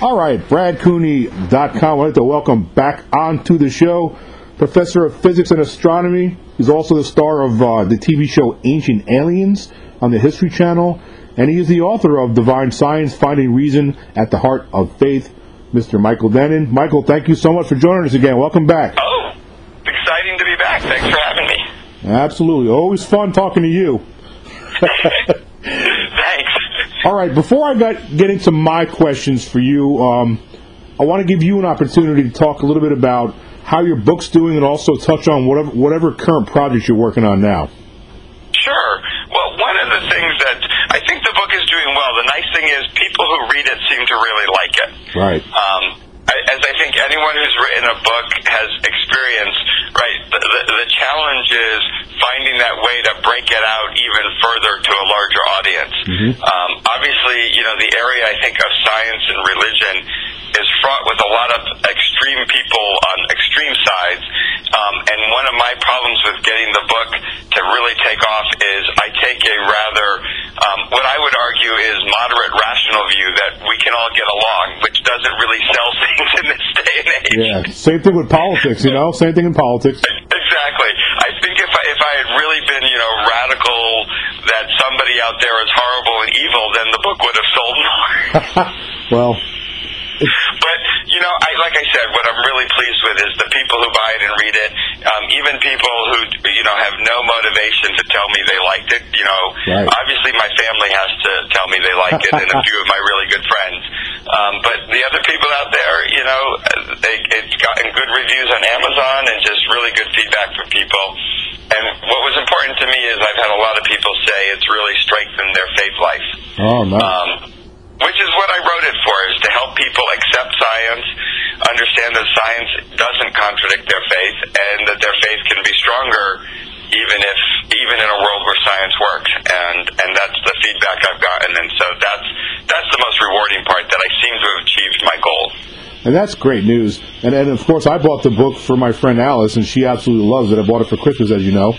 All right, BradCooney.com. I'd like to welcome back onto the show Professor of Physics and Astronomy. He's also the star of uh, the TV show Ancient Aliens on the History Channel, and he is the author of Divine Science Finding Reason at the Heart of Faith, Mr. Michael Dennin. Michael, thank you so much for joining us again. Welcome back. Oh, it's exciting to be back. Thanks for having me. Absolutely. Always fun talking to you. All right, before I got, get into my questions for you, um, I want to give you an opportunity to talk a little bit about how your book's doing and also touch on whatever, whatever current projects you're working on now. Sure. Well, one of the things that I think the book is doing well, the nice thing is people who read it seem to really like it. Right. Um, as I think anyone who's written a book has experienced, right, the, the, the challenge is finding that way to break it out even further to a larger audience. Um, obviously, you know, the area I think of science and religion is fraught with a lot of extreme people on extreme sides. Um, and one of my problems with getting the book to really take off is I take a rather, um, what I would argue is moderate, rational view that we can all get along, which doesn't really sell things in this day and age. Yeah. Same thing with politics, you know? Same thing in politics. Exactly. I think if I, if I had really been, you know, radical that somebody out there is horrible and evil, then the book would have sold more. well, but you know, I like I said, what I'm really pleased with is the people who buy it and read it. Um, even people who you know have no motivation to tell me they liked it. You know, Right. obviously my family has to tell me they like it, and a few of my really good friends. Um, but the other people out there, you know, they, it's gotten good reviews on Amazon and just really good feedback from people. And what was important to me is I've had a lot of people say it's really strengthened their faith life oh, no. um, which is what I wrote it for, is to help people accept science, understand that science doesn't contradict their faith, and that their faith can be stronger even if even in a world where science works. And and that's the feedback I've gotten, and so that's that's the most rewarding part that I seem to have achieved my goal. And that's great news. And, and of course, I bought the book for my friend Alice, and she absolutely loves it. I bought it for Christmas, as you know.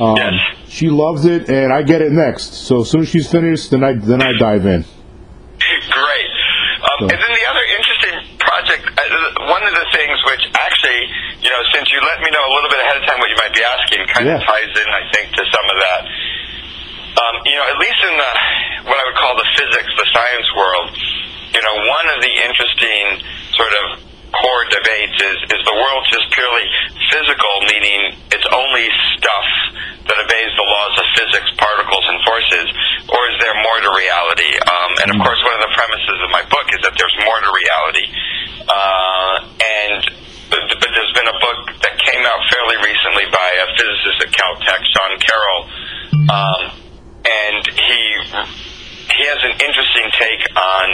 Um, Yes. She loves it, and I get it next. So as soon as she's finished, then I then I dive in. Great. Um, So- and then the other interesting project, uh, one of the things which actually, you know, since you let me know a little bit ahead of time what you might be asking, kind Yeah. of ties in, I think, to some of that. Um, you know, at least in the what I would call the physics, the science world, you know, one of the interesting sort of core debates is is the world just purely physical, meaning it's only stuff that obeys the laws of physics, particles and forces, or is there more to reality? Um, and of course, one of the premises of my book is that there's more to reality. Uh, and but, but there's been a book that came out fairly recently by a physicist at Caltech, Sean Carroll, um, and he he has an interesting take on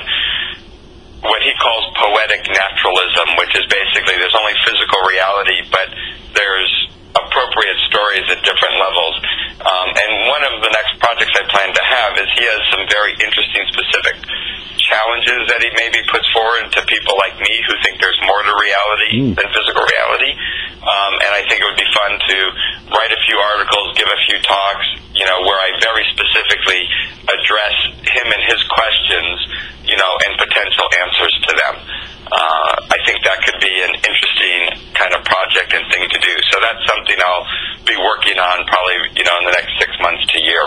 what he calls poetic naturalism, which is basically there's only physical reality, but there's appropriate stories at different levels. Um, and one of the next projects I plan to have is he has some very interesting specific challenges that he maybe puts forward to people like me who think there's more to reality Mm. than physical reality. Um, and I think it would be fun to write a few articles, give a few talks, you know, where I very specifically address him and his questions, you know, and potential answers to them. Uh, I think that could be an interesting kind of project and thing to do. So that's something I'll be working on probably, you know, in the next six months to a year.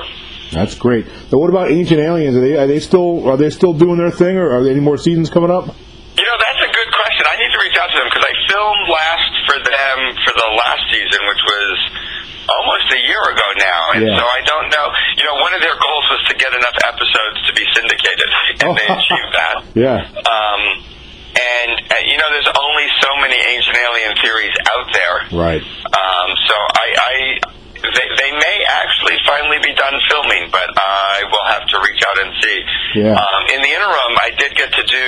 That's great. Now, what about Ancient Aliens? Are they are they still are they still doing their thing, or are there any more seasons coming up? You know, that's a good question. I need to reach out to them because I filmed last for them for the last season, which was almost a year ago now. And Yeah. so I don't know. You know, one of their goals was to get enough episodes to be syndicated, and they Oh. achieved that. Yeah. Um, and, uh, you know, there's only so many ancient alien theories out there. Right. Um, so I, I they, they may actually finally be done filming, but I will have to reach out and see. Yeah. Um, in the interim, I did get to do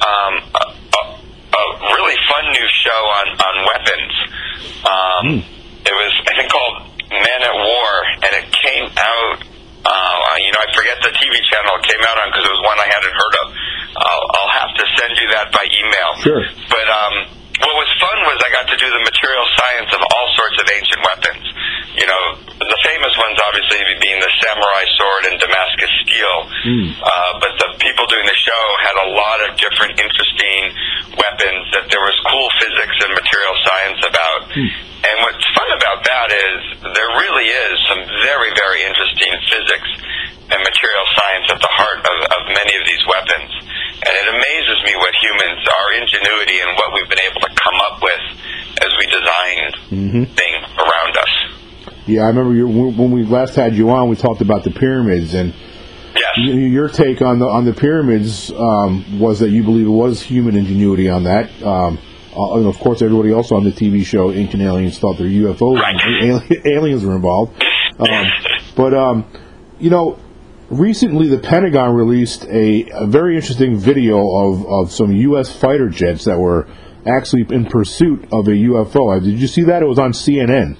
um, a, a, a really fun new show on on weapons. Um, It was I think called Men at War, and it came out. Uh, you know, I forget the TV channel it came out on because it was one I hadn't heard of. I'll, I'll have to send you that by email. Sure. But um, what was fun was I got to do the material science of all sorts of ancient weapons. You know, the famous ones, obviously, being the samurai sword and Damascus steel. Mm. Uh, but the people doing the show had a lot of different interesting weapons that there was cool physics and material science about. Mm. And what's fun about that is there really is some very, very interesting physics and material science at the heart of, of many of these weapons. And it amazes me what humans, our ingenuity, and what we've been able to come up with as we design Mhm. things around us. Yeah, I remember you, when we last had you on, we talked about the pyramids, and Yes. your take on the on the pyramids um, was that you believe it was human ingenuity on that. Um, uh, and of course, everybody else on the TV show Ancient Aliens thought their UFOs, Right. ali- aliens were involved. Um, but um, you know, recently the Pentagon released a, a very interesting video of, of some U.S. fighter jets that were actually in pursuit of a UFO. Uh, Did you see that? It was on CNN.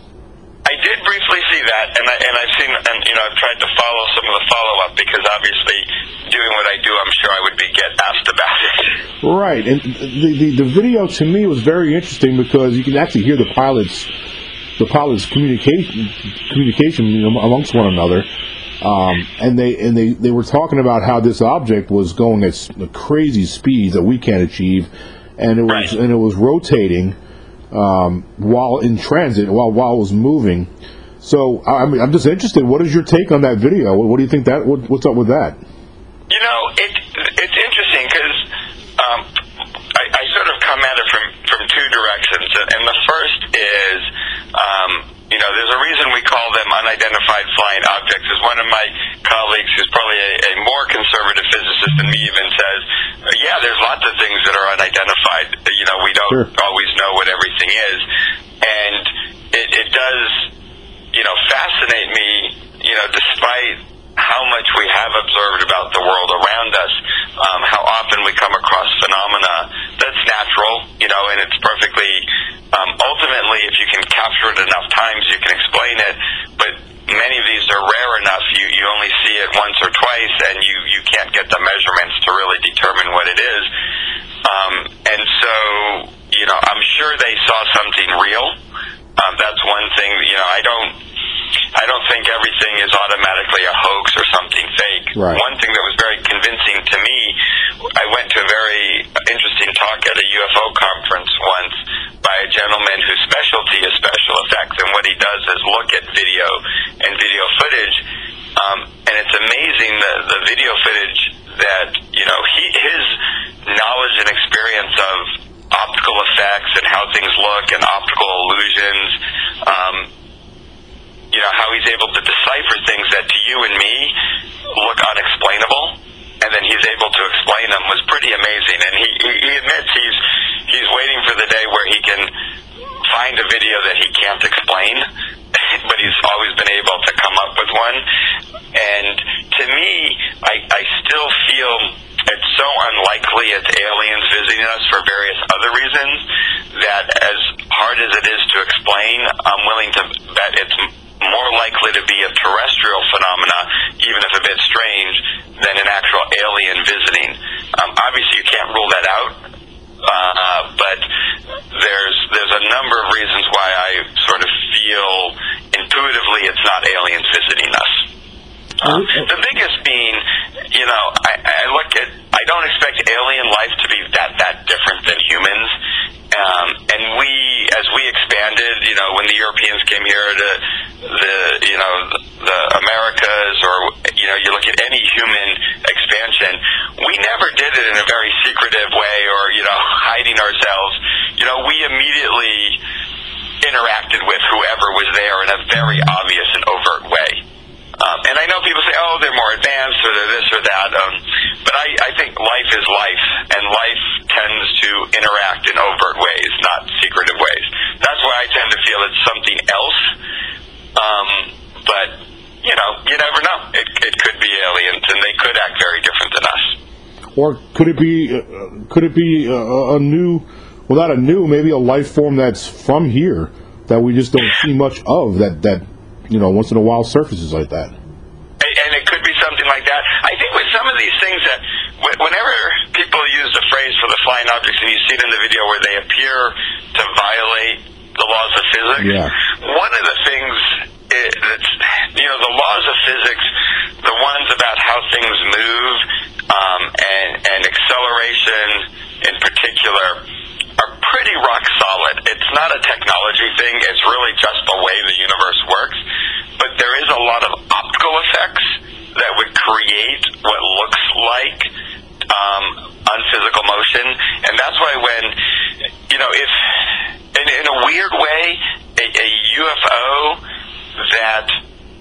I did briefly see that, and I and I've seen, and you know, I've tried to follow some of the follow up because obviously, doing what I do, I'm sure I would be get asked about it. Right, and the, the the video to me was very interesting because you can actually hear the pilots, the pilots communication communication amongst one another, um, and they and they, they were talking about how this object was going at crazy speeds that we can't achieve, and it was Right. and it was rotating um, while in transit while while it was moving. So I I mean, I'm just interested. What is your take on that video? What, what do you think that? What, what's up with that? You know, it it's interesting because um, I, I sort of come at it from from two directions, and, the first is, um, you know, there's a reason we call them unidentified flying objects. Is one of my colleagues, who's probably a, a more conservative physicist than me, even says, yeah, there's lots of things that are unidentified. You know, we don't Sure. always know what everything is, and it, it does you know, fascinate me, you know, despite how much we have observed about the world around us, um, how often we come across phenomena that's natural, you know, and it's perfectly, um, ultimately, if you can capture it enough times, you can explain it, but many of these are rare enough, you, you only see it once or twice, and you, you can't get the measurements to really determine what it is. Um, and so, you know, I'm sure they saw something real. Um, that's one thing. You know, I don't. I don't think everything is automatically a hoax or something fake. Right. One thing that was very convincing to me, I went to a very interesting talk at a UFO conference once by a gentleman whose specialty is special effects, and what he does is look at video and video footage. Um, and it's amazing the the video footage that you know he his knowledge and experience of optical effects and how things look and optical illusions. Um, you know how he's able to decipher things that to you and me look unexplainable, and then he's able to explain them was pretty amazing. And he he, he admits he's he's waiting for the day where he can find a video that he can't explain, but he's always been able to come up with one. And to me, I, I still feel it's so unlikely it's aliens visiting us for various other reasons that as hard as it is to explain, I'm willing to bet it's m- more likely to be a terrestrial phenomena, even if a bit strange, than an actual alien visiting. Um, obviously, you can't rule that out, uh, but there's there's a number of reasons why I sort of feel intuitively it's not aliens visiting us. Um, the biggest being, you know, I, I look at, I don't expect alien life to be that that different than humans. Um, and we, as we expanded, you know, when the Europeans came here to the, you know, the, the Americas, or you know, you look at any human expansion, we never did it in a very secretive way, or you know, hiding ourselves. You know, we immediately interacted with whoever was there in a very obvious and overt way. Um, and I know people say, "Oh, they're more advanced, or they're this or that," um, but I, I think life is life, and life tends to interact in overt ways, not secretive ways. That's why I tend to feel it's something else. Um, but you know, you never know. It, it could be aliens, and they could act very different than us. Or could it be? Uh, could it be a, a new? without a new, maybe a life form that's from here that we just don't see much of that that you know once in a while surfaces like that. And it could be something like that. I think with some of these things that whenever people use the phrase for the flying objects, and you see it in the video where they appear to violate the laws of physics. Yeah. One of the things eh, that's you know the laws of physics, the ones about how things move um, and and acceleration in particular pretty rock solid. It's not a technology thing, it's really just the way the universe works. But there is a lot of optical effects that would create what looks like um, unphysical motion. And that's why when, you know, if, in, in a weird way, a, a UFO that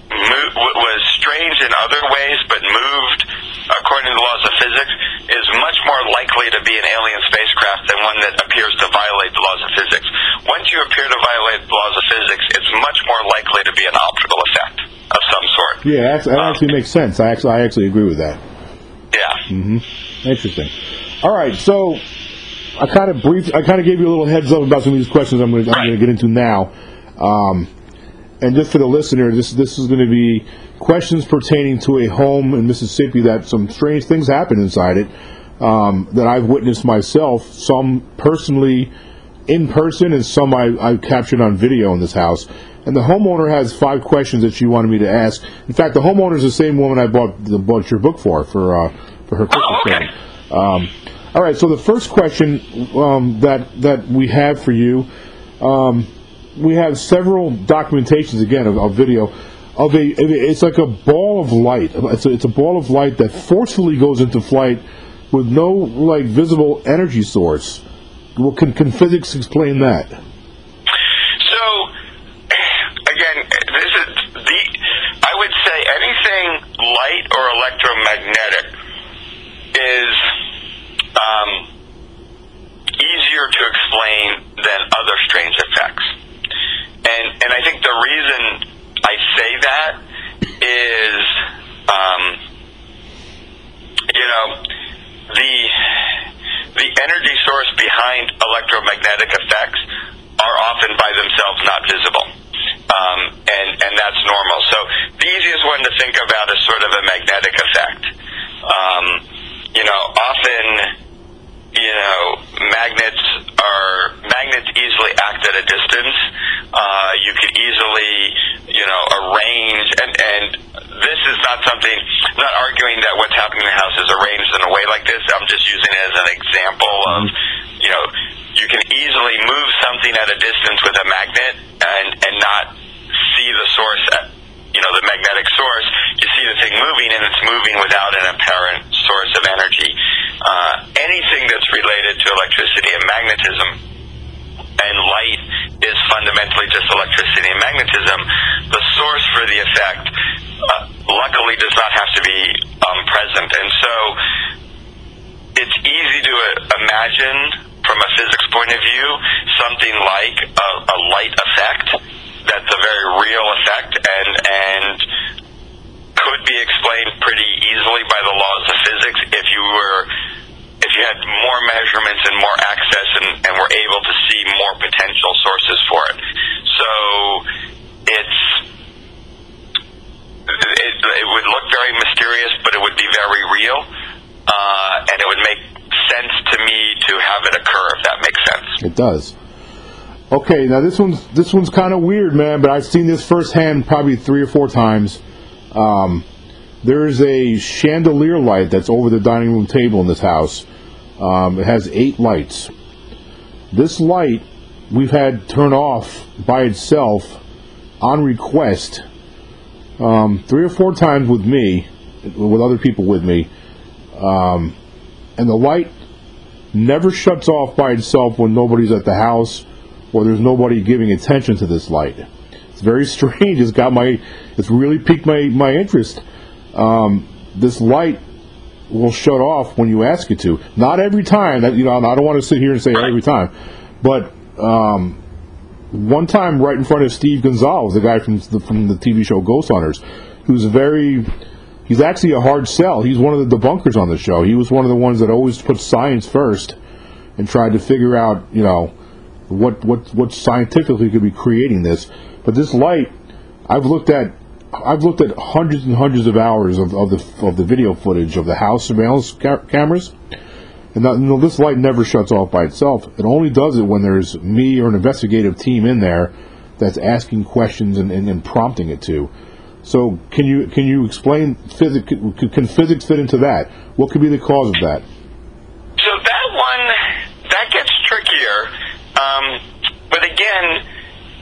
was strange in other ways but moved according to the laws of physics is much more likely to be an alien spacecraft than one that appears to violate the laws of physics. Once you appear to violate the laws of physics, it's much more likely to be an optical effect of some sort. Yeah, that Um, actually makes sense. I actually, I actually agree with that. Yeah. Mm-hmm. Interesting. All right, so I kind of brief. I kind of gave you a little heads up about some of these questions I'm going going to get into now. Um, and just for the listener, this this is going to be questions pertaining to a home in Mississippi that some strange things happen inside it um, that I've witnessed myself. Some personally in person, and some I, I captured on video in this house. And the homeowner has five questions that she wanted me to ask. In fact, the homeowner is the same woman I bought the bought your book for for uh, for her Christmas Oh, okay. Um, all right, so the first question um, that that we have for you, um, we have several documentations again of, of video of a. It's like a ball of light. It's a, it's a ball of light that forcefully goes into flight with no like visible energy source. Well, can, can physics explain that? So, again, this is the. I would say anything light or electromagnetic is um, easier to explain than other strange effects, and and I think the reason I say that is, um, you know, the the energy source behind electromagnetic effects are often by themselves not visible. Um, and, and that's normal. So the easiest one to think about is sort of a magnetic effect. Um, you know, often, you know, magnets are, magnets easily act at a distance. Uh, you could easily, you know, arrange, and, and this is not something, I'm not arguing that what's happening in the house is arranged in a way like this. I'm just using it as an example of, you know, you can easily move something at a distance with a magnet and, and not see the source, at, you know, the magnetic source. You see the thing moving and it's moving without an apparent source of energy. Uh, anything that's related to electricity and magnetism and light is fundamentally just electricity and magnetism. The source for the effect, uh, luckily, does not have to be um, present, and so it's easy to uh, imagine, from a physics point of view, something like a, a light effect. That's a very real effect, and and could be explained pretty easily by the laws of physics if you were had more measurements and more access and, and were able to see more potential sources for it. So it's it, it would look very mysterious, but it would be very real, uh, and it would make sense to me to have it occur. If that makes sense. It does. Okay, now this one's this one's kind of weird, man. But I've seen this firsthand probably three or four times. Um, there's a chandelier light that's over the dining room table in this house. Um, it has eight lights. This light we've had turn off by itself on request um, three or four times with me, with other people with me, um, and the light never shuts off by itself when nobody's at the house or there's nobody giving attention to this light. It's very strange. It's got my, it's really piqued my my interest. Um, this light will shut off when you ask it to. Not every time. That you know, I don't want to sit here and say every time, but um, one time right in front of Steve Gonzalez, the guy from the, from the TV show Ghost Hunters, who's very he's actually a hard sell. He's one of the debunkers on the show. He was one of the ones that always put science first and tried to figure out, you know, what what what scientifically could be creating this. But this light, I've looked at I've looked at hundreds and hundreds of hours of, of the of the video footage of the house surveillance ca- cameras. And that, you know, this light never shuts off by itself. It only does it when there's me or an investigative team in there that's asking questions and, and, and prompting it to. So can you can you explain physics? Can, can physics fit into that? What could be the cause of that? So that one that gets trickier. Um, but again,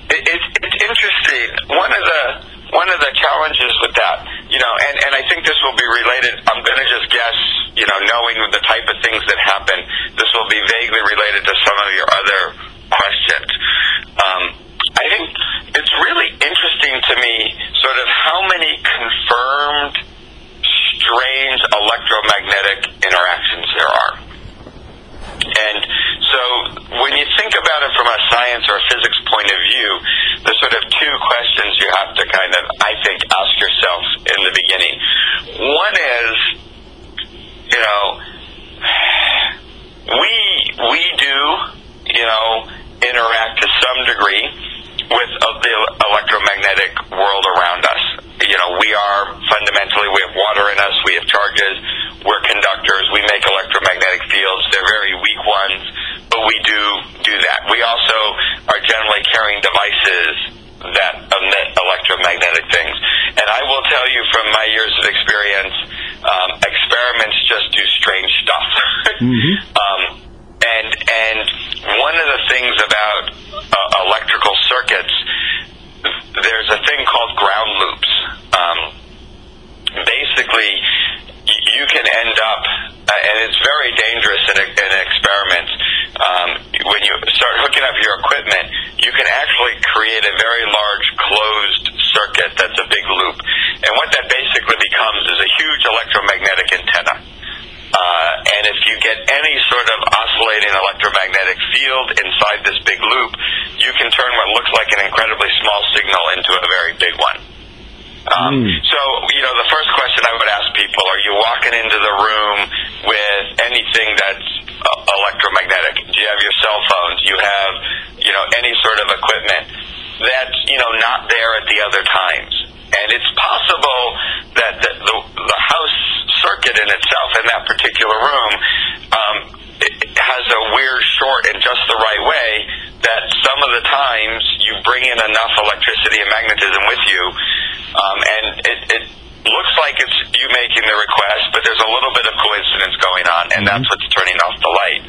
it, it, it's interesting. One of the one of the challenges with that, you know, and, and I think this will be related. I'm going to just guess, you know, knowing the type of things that happen, this will be vaguely related to some of your other questions. Um, I think it's really interesting to me, sort of how many confirmed strange electromagnetic interactions there are. And so when you think about it from a science or a physics point of view, there's sort of two questions you have to kind of, I think, ask yourself in the beginning. One is, you know, we we do, you know, interact to some degree with the electromagnetic world around us. You know, we are fundamentally we have water in us, we have charges, we're conductors, we make electromagnetic fields. They're very weak ones, but we do do that. We also are generally carrying devices that emit electromagnetic things. And I will tell you from my years of experience, um, experiments just do strange stuff. Mm-hmm. um, and and one of the things about uh, electrical circuits, there's a thing called ground loops. Um, basically, y- you can end up, uh, and it's very dangerous in, a, in experiments. Um, when you start hooking up your equipment, you can actually create a very large closed circuit that's a big loop. And what that basically becomes is a huge electromagnetic antenna. Uh, and if you get any sort of oscillating electromagnetic field inside this big loop, you can turn what looks like an incredibly small signal into a very big one. Um, Mm. So, you know, the first question I would ask people are you walking into the room with anything that's uh, electromagnetic? Do you have your cell phones? You have, you know, any equipment that's, you know, not there at the other times? And it's possible that the, the, the house circuit in itself in that particular room um, it it has a weird short in just the right way that some of the times you bring in enough electricity and magnetism with you, um, and it, it looks like it's you making the request, but there's a little bit of coincidence going on, and that's what's turning off the light.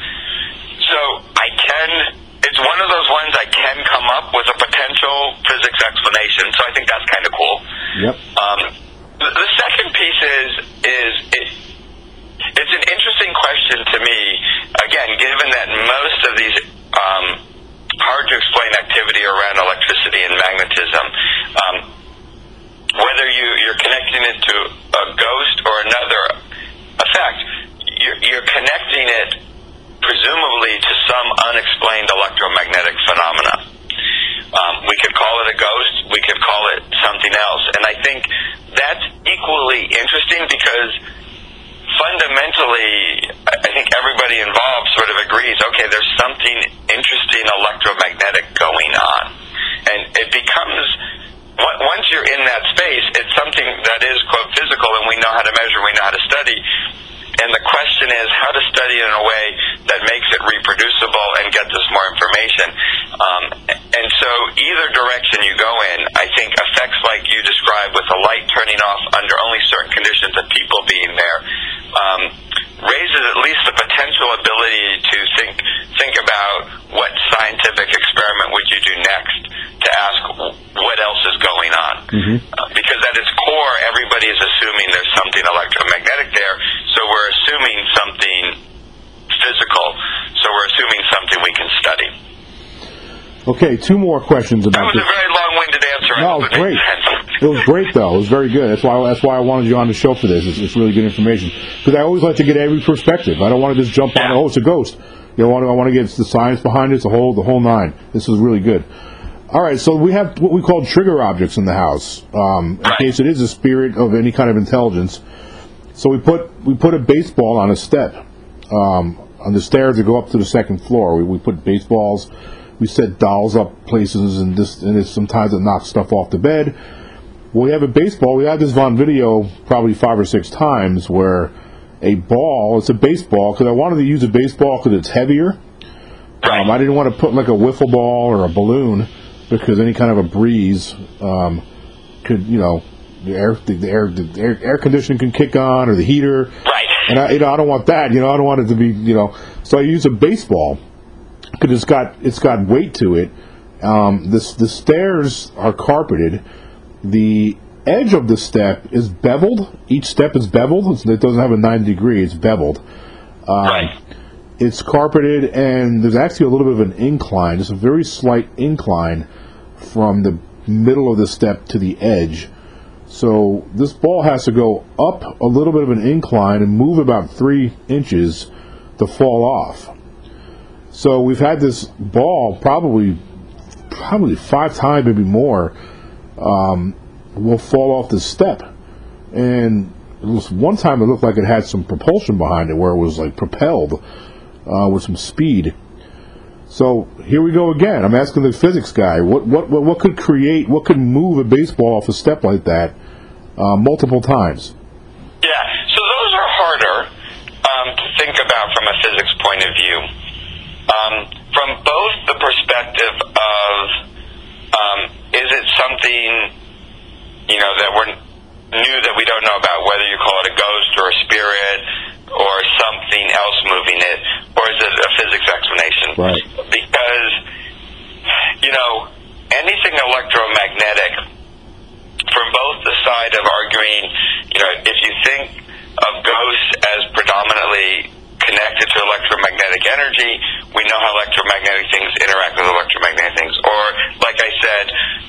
So I can. It's one of those ones I can come up with a potential physics explanation. So I think that's kind of cool. Yep. Um, the, the second piece is is it, it's an interesting question to me. Again, given that most of these um, hard to explain activity around electricity and magnetism, um, whether you, you're connecting it to a ghost or another effect, you're, you're connecting it presumably to some unexplained electromagnetic phenomena. Um, we could call it a ghost. We could call it something else. And I think that's equally interesting because fundamentally, I think everybody involved sort of agrees. Okay, there's something interesting electromagnetic going on, and it becomes once you're in that space, it's something that is quote physical, and we know how to measure, we know how to study. And the question is how to study it in a way that makes it reproducible and gets us more information. Um, and so either direction you go in, I think effects like you described with the light turning off under only certain conditions and people being there um, raises at least the potential ability to think think about what scientific experiment would you do next to ask what else is going on. Mhm. Uh, because at its core, everybody is assuming there's something electromagnetic there, so we're assuming something physical, so we're assuming something we can study. Okay, two more questions That about was a this. very long-winded answer. No, it made great. It was great though. It was very good. That's why that's why I wanted you on the show for this. It's, it's really good information because I always like to get every perspective. I don't want to just jump on. Yeah. Oh, it's a ghost. You know, I want to, I want to get the science behind it, the whole the whole nine. This is really good. All right, so we have what we call trigger objects in the house, um, in Right. case it is a spirit of any kind of intelligence. So we put we put a baseball on a step um, on the stairs that go up to the second floor. We, we put baseballs. We set dolls up places, and this and it's, sometimes it knocks stuff off the bed. Well, we have a baseball. We had this on video probably five or six times where a ball, it's a baseball, because I wanted to use a baseball because it's heavier. Um, I didn't want to put like a wiffle ball or a balloon because any kind of a breeze um, could, you know, the air, the, the air, the air, air conditioning can kick on or the heater. Right. and I, you know, I don't want that. You know, I don't want it to be, you know. So I use a baseball because it's got it's got weight to it. Um, the the stairs are carpeted. The edge of the step is beveled. Each step is beveled. It doesn't have a 90 degree. It's beveled. Um, right. It's carpeted, and there's actually a little bit of an incline, just a very slight incline from the middle of the step to the edge. So this ball has to go up a little bit of an incline and move about three inches to fall off. So we've had this ball probably probably five times, maybe more, um, will fall off the step. And one time it looked like it had some propulsion behind it, where it was like propelled uh, with some speed. So here we go again. I'm asking the physics guy, what what what, could create, what could move a baseball off a step like that uh, multiple times? Yeah, so those are harder um, to think about from a physics point of view. Um, from both the perspective of um, is it something you know that we're new that we don't know about, whether you call it a ghost or a spirit or something else moving it, or is it a physics explanation? Right. Because you know anything electromagnetic, from both the side of arguing, you know, if you think of ghosts as predominantly connected to electromagnetic energy. We know how electromagnetic things interact with electromagnetic things. Or, like I said,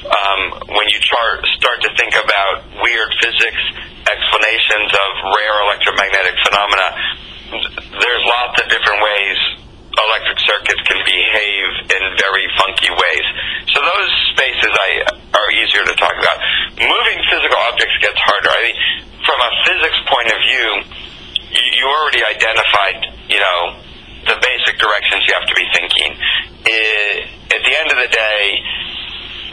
um, when you chart, start to think about weird physics explanations of rare electromagnetic phenomena, there's lots of different ways electric circuits can behave in very funky ways. So those spaces I, are easier to talk about. Moving physical objects gets harder. I mean, from a physics point of view, you, you already identified, you know, the basic directions you have to be thinking. It, at the end of the day,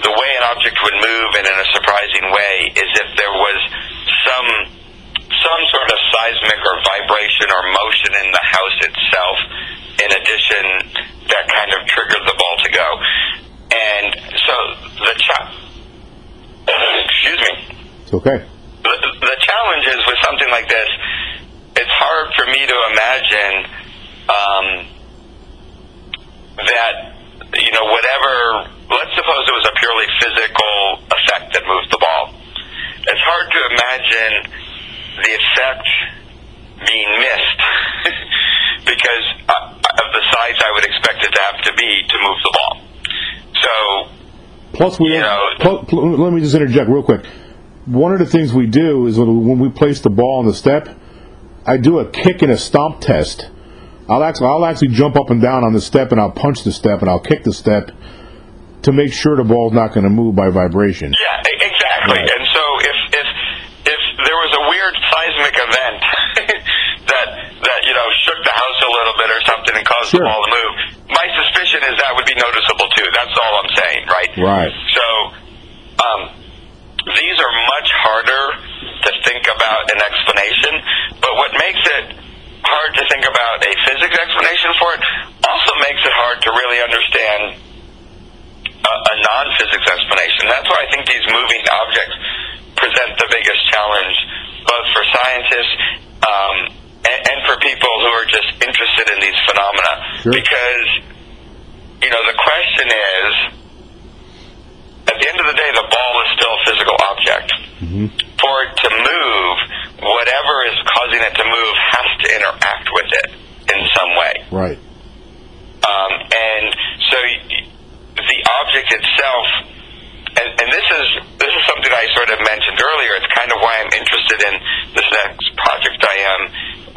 the way an object would move and in a surprising way is if there was some some sort of seismic or vibration or motion in the house itself in addition that kind of triggered the ball to go. And so the cha- excuse me. It's okay. The, the challenge is with something like this it's hard for me to imagine um, that you know whatever. Suppose it was a purely physical effect that moved the ball. It's hard to imagine the effect being missed because uh, of the size I would expect it to have to be to move the ball. So, plus we you know, pl- pl- let me just interject real quick. One of the things we do is when we place the ball on the step, I do a kick and a stomp test. I'll actually I'll actually jump up and down on the step and I'll punch the step and I'll kick the step to make sure the ball's not going to move by vibration. Yeah, exactly. Right. And so if if if there was a weird seismic event that that you know shook the house a little bit or something and caused sure. the ball to move, my suspicion is that would be noticeable too. That's all I'm saying, right? Right. So um, these are much harder to think about an explanation. But what makes it hard to think about a physics explanation for it also makes it hard to really understand a, a non-physics explanation. That's why I think these moving objects present the biggest challenge, both for scientists um, and, and for people who are just interested in these phenomena. Sure. Because, you know, the question is, at the end of the day, the ball is still a physical object. Mm-hmm. For it to move, whatever is causing it to move has to interact with it in some way. Right. Um, and so the object itself, and, and this is this is something I sort of mentioned earlier. It's kind of why I'm interested in this next project I am.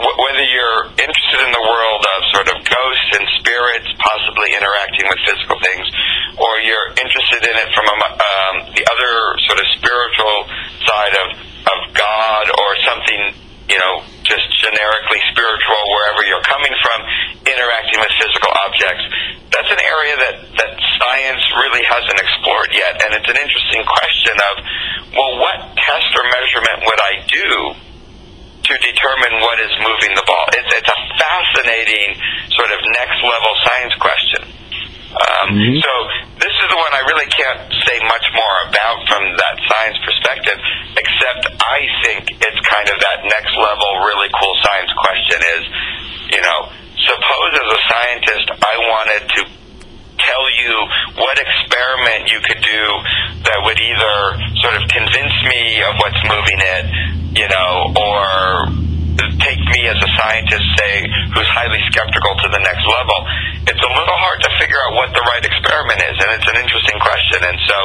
whether you're interested in the world of sort of ghosts and spirits, possibly interacting with physical things, or you're interested in it from a, um, the other sort of spiritual side of of God or something, you know, just generically spiritual wherever you're coming from, interacting with physical objects. That's an area that, that really hasn't explored yet, and it's an interesting question of, well, what test or measurement would I do to determine what is moving the ball? It's, it's a fascinating sort of next level science question. Um, mm-hmm. So this is the one I really can't say much more about from that science perspective, except except I think it's kind of that next level, really cool science question is, you know, suppose as a scientist I wanted to tell you what experiment you could do that would either sort of convince me of what's moving it, you know, or take me as a scientist, say, who's highly skeptical to the next level. It's a little hard to figure out what the right experiment is, and it's an interesting question. And so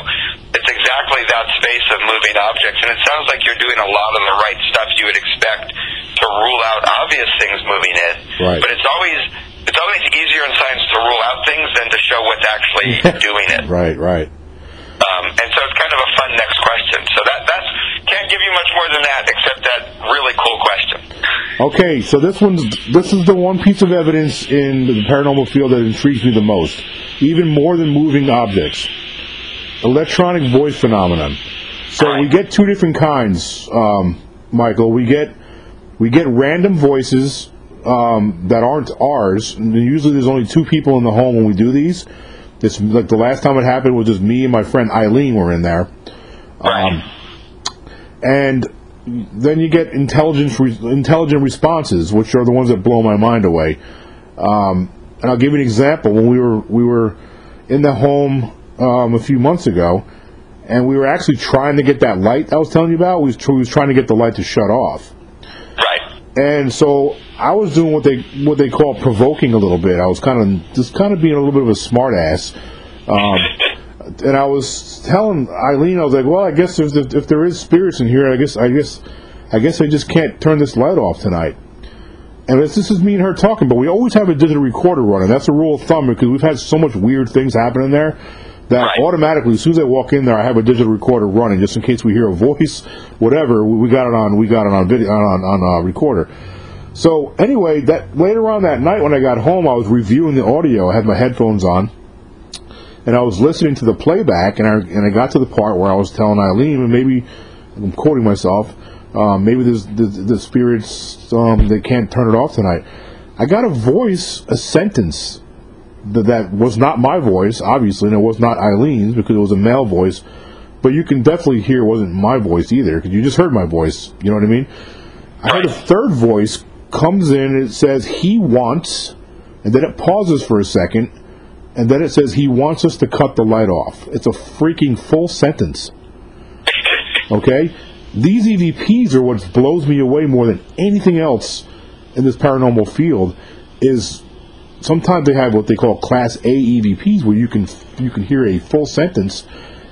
it's exactly that space of moving objects, and it sounds like you're doing a lot of the right stuff you would expect to rule out obvious things moving in. Right. But it's always it's always easier in science to rule out things than to show what's actually doing it. Right, right. Um, and so it's kind of a fun next question. So that that's can't give you much more than that, except that really cool question. Okay, so this one's this is the one piece of evidence in the paranormal field that intrigues me the most, even more than moving objects. Electronic voice phenomenon. So we get two different kinds, um, Michael. We get we get random voices um, that aren't ours. And usually, there's only two people in the home when we do these. It's like the last time it happened was just me and my friend Eileen were in there. Right. and then you get intelligent re- intelligent responses, which are the ones that blow my mind away. Um, and I'll give you an example. When we were we were in the home um, a few months ago, and we were actually trying to get that light I was telling you about. We was, tr- we was trying to get the light to shut off, right. and so I was doing what they what they call provoking a little bit. I was kind of just kind of being a little bit of a smartass. Um, and I was telling Eileen, I was like, "Well, I guess if, if, if there is spirits in here, I guess I guess I guess I just can't turn this light off tonight." And this, this is me and her talking, but we always have a digital recorder running. That's a rule of thumb because we've had so much weird things happen in there that Right. automatically, as soon as I walk in there, I have a digital recorder running just in case we hear a voice, whatever. We got it on, we got it on video on on uh, recorder. So anyway, that later on that night when I got home, I was reviewing the audio. I had my headphones on and I was listening to the playback, and I and I got to the part where I was telling Eileen, and maybe I'm quoting myself, um, maybe there's the, the spirits um, they can't turn it off tonight. I got a voice, a sentence that, that was not my voice, obviously, and it was not Eileen's because it was a male voice. But you can definitely hear it wasn't my voice either because you just heard my voice. You know what I mean? I heard a third voice comes in and it says he wants, and then it pauses for a second, and then it says he wants us to cut the light off. It's a freaking full sentence. Okay? These EVPs are what blows me away more than anything else in this paranormal field is sometimes they have what they call class A EVPs where you can you can hear a full sentence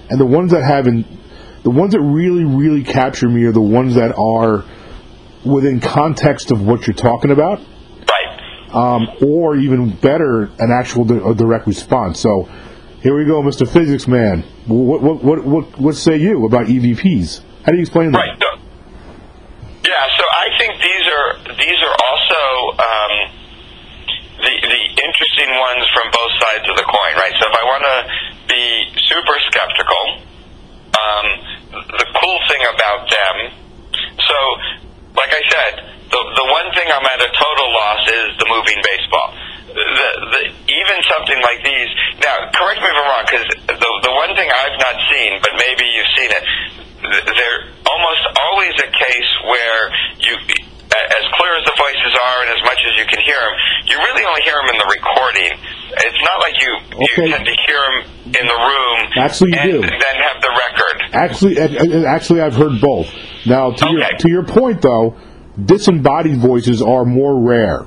and the ones that have in, the ones that really really capture me are the ones that are within context of what you're talking about Right. um, or even better, an actual di- direct response. So here we go, Mr. Physics Man. What what what what, what say you about EVPs? How do you explain that? Right. Yeah. So I think these are these are also um, the the interesting ones from both sides of the coin, right? So if I want to be super skeptical, um, the cool thing about them. So, like I said, the the one thing I'm at a total loss is the moving baseball. The, the even something like these. Now, correct me if I'm wrong, because the the one thing I've not seen, but maybe you've seen it. th- They're almost always a case where you, as clear as the voices are, and as much as you can hear them, you really only hear them in the recording. It's not like you Okay. you tend to hear them in the room. Actually, you and do. Then have the record. Actually, actually, I've heard both. Now, to your to your point though, disembodied voices are more rare,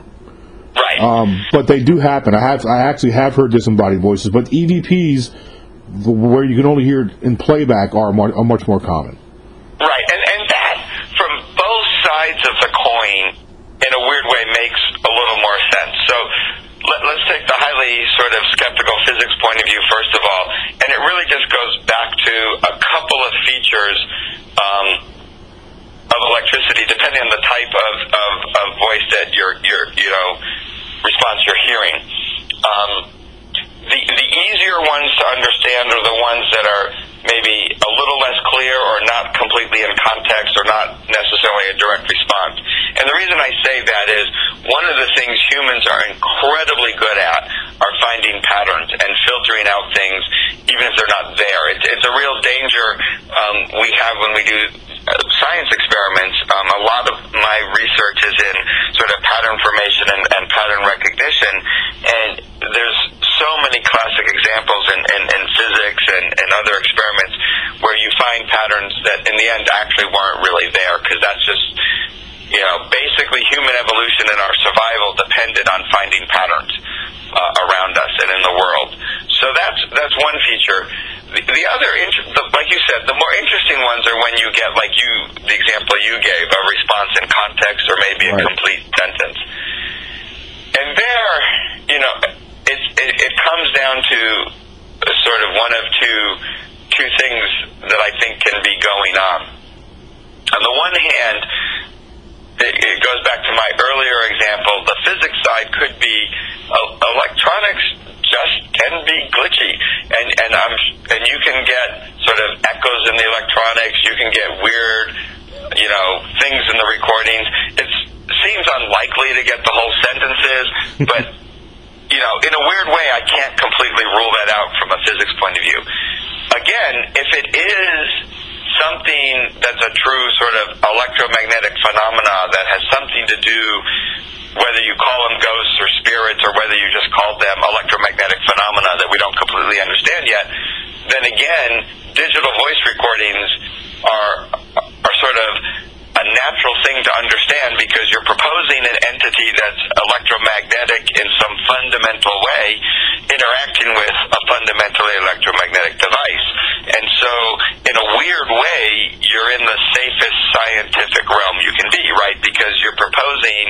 Right. um, but they do happen. I have I actually have heard disembodied voices, but EVPs, where you can only hear in playback, are, more, are much more common. Right, and and that from both sides of the coin, in a weird way, makes a little more sense. So let, let's take the highly sort of skeptical physics point of view first of all, and it really just goes back to a couple of features um, of electricity, depending on the type of, of, of voice that you're you're you know response you're hearing. Um, the the easier ones to understand are the ones that are maybe a little less clear or not completely in context or not necessarily a direct response. And the reason I say that is one of the things humans are incredibly good at are finding patterns and filtering out things, even if they're not there. It's, it's a real danger um, we have when we do uh, science experiments. Um, a lot of my research is in sort of pattern formation and, and pattern recognition, and there's so many classic examples in, in, in physics and, and other experiments where you find patterns that in the end actually weren't really there because that's just you know, basically human evolution and our survival depended on finding patterns uh, around us and in the world. So that's that's one feature. The, the other, inter- the, like you said, the more interesting ones are when you get, like you, the example you gave, a response in context or maybe a complete sentence. And there, you know, it, it, it comes down to sort of one of two two things that I think can be going on. On the one hand, it, it goes back to my earlier example. The physics side could be uh, electronics just can be glitchy, and and I'm and you can get sort of echoes in the electronics. You can get weird, you know, things in the recordings. It seems unlikely to get the whole sentences, but you know, in a weird way, I can't completely rule that out from a physics point of view. Again, if it is something that's a true sort of electromagnetic phenomena that has something to do, whether you call them ghosts or spirits or whether you just call them electromagnetic phenomena that we don't completely understand yet, then again, digital voice recordings are are sort of a natural thing to understand because you're proposing an entity that's electromagnetic in some fundamental way, interacting with a fundamentally electromagnetic device. And so, in a weird way, you're in the safest scientific realm you can be, right? Because you're proposing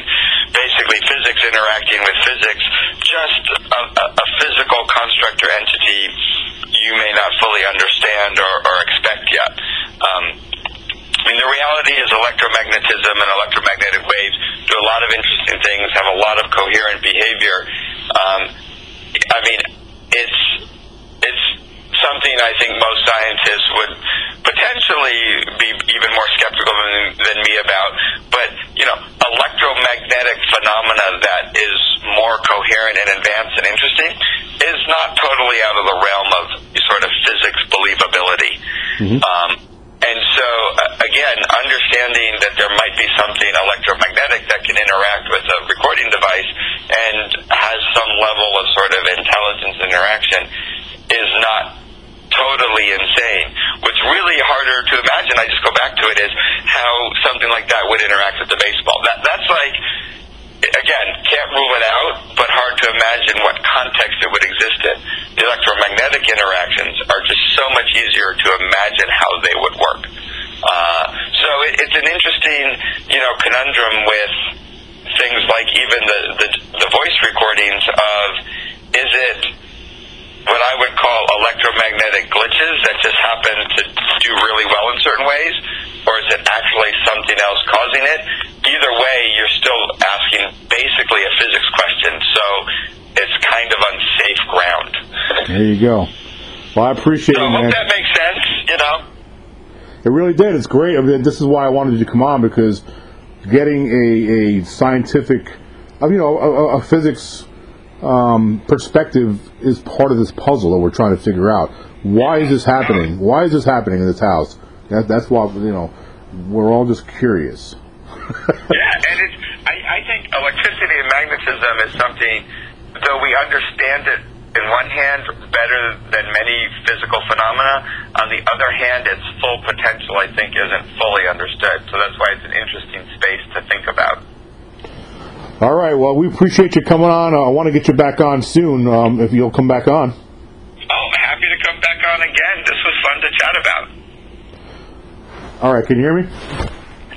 basically physics interacting with physics, just a, a, a physical construct or entity you may not fully understand or, or expect yet. Um, I mean, the reality is electromagnetism and electromagnetic waves do a lot of interesting things, have a lot of coherent behavior. Um, I mean, it's it's something I think most scientists would potentially be even more skeptical than, than me about. But you know, electromagnetic phenomena that is more coherent and advanced and interesting is not totally out of the realm of sort of physics believability. Um, so, uh, again, understanding that there might be something electromagnetic that can interact with a recording device and has some level of sort of intelligence interaction is not totally insane. What's really harder to imagine, I just go back to it, is how something like that would interact with the baseball. That that's like again, can't rule it out, but hard to imagine what context it would exist in. The electromagnetic interactions are just so much easier to imagine how they would work. Uh, so it, it's an interesting, you know, conundrum with things like even the, the the voice recordings of is it what I would call electromagnetic glitches that just happen to do really well in certain ways, or is it actually something else causing it? Either way, you're still asking basically a physics question, so it's kind of unsafe ground. There you go. Well, I appreciate So it, man. hope that makes sense, you know? It really did. It's great. I mean, this is why I wanted you to come on because getting a, a scientific, you know, a, a- a physics um, perspective is part of this puzzle that we're trying to figure out. Why is this happening? Why is this happening in this house? That, that's why you know we're all just curious. Yeah, and it's, I, I think electricity and magnetism is something, though we understand it in one hand better than many physical phenomena, on the other hand, its full potential, I think, isn't fully understood. So that's why it's an interesting space to think about. All right. Well, we appreciate you coming on. Uh, I want to get you back on soon. Um, if you'll come back on. Oh, happy to come back on again. This was fun to chat about. All right. Can you hear me?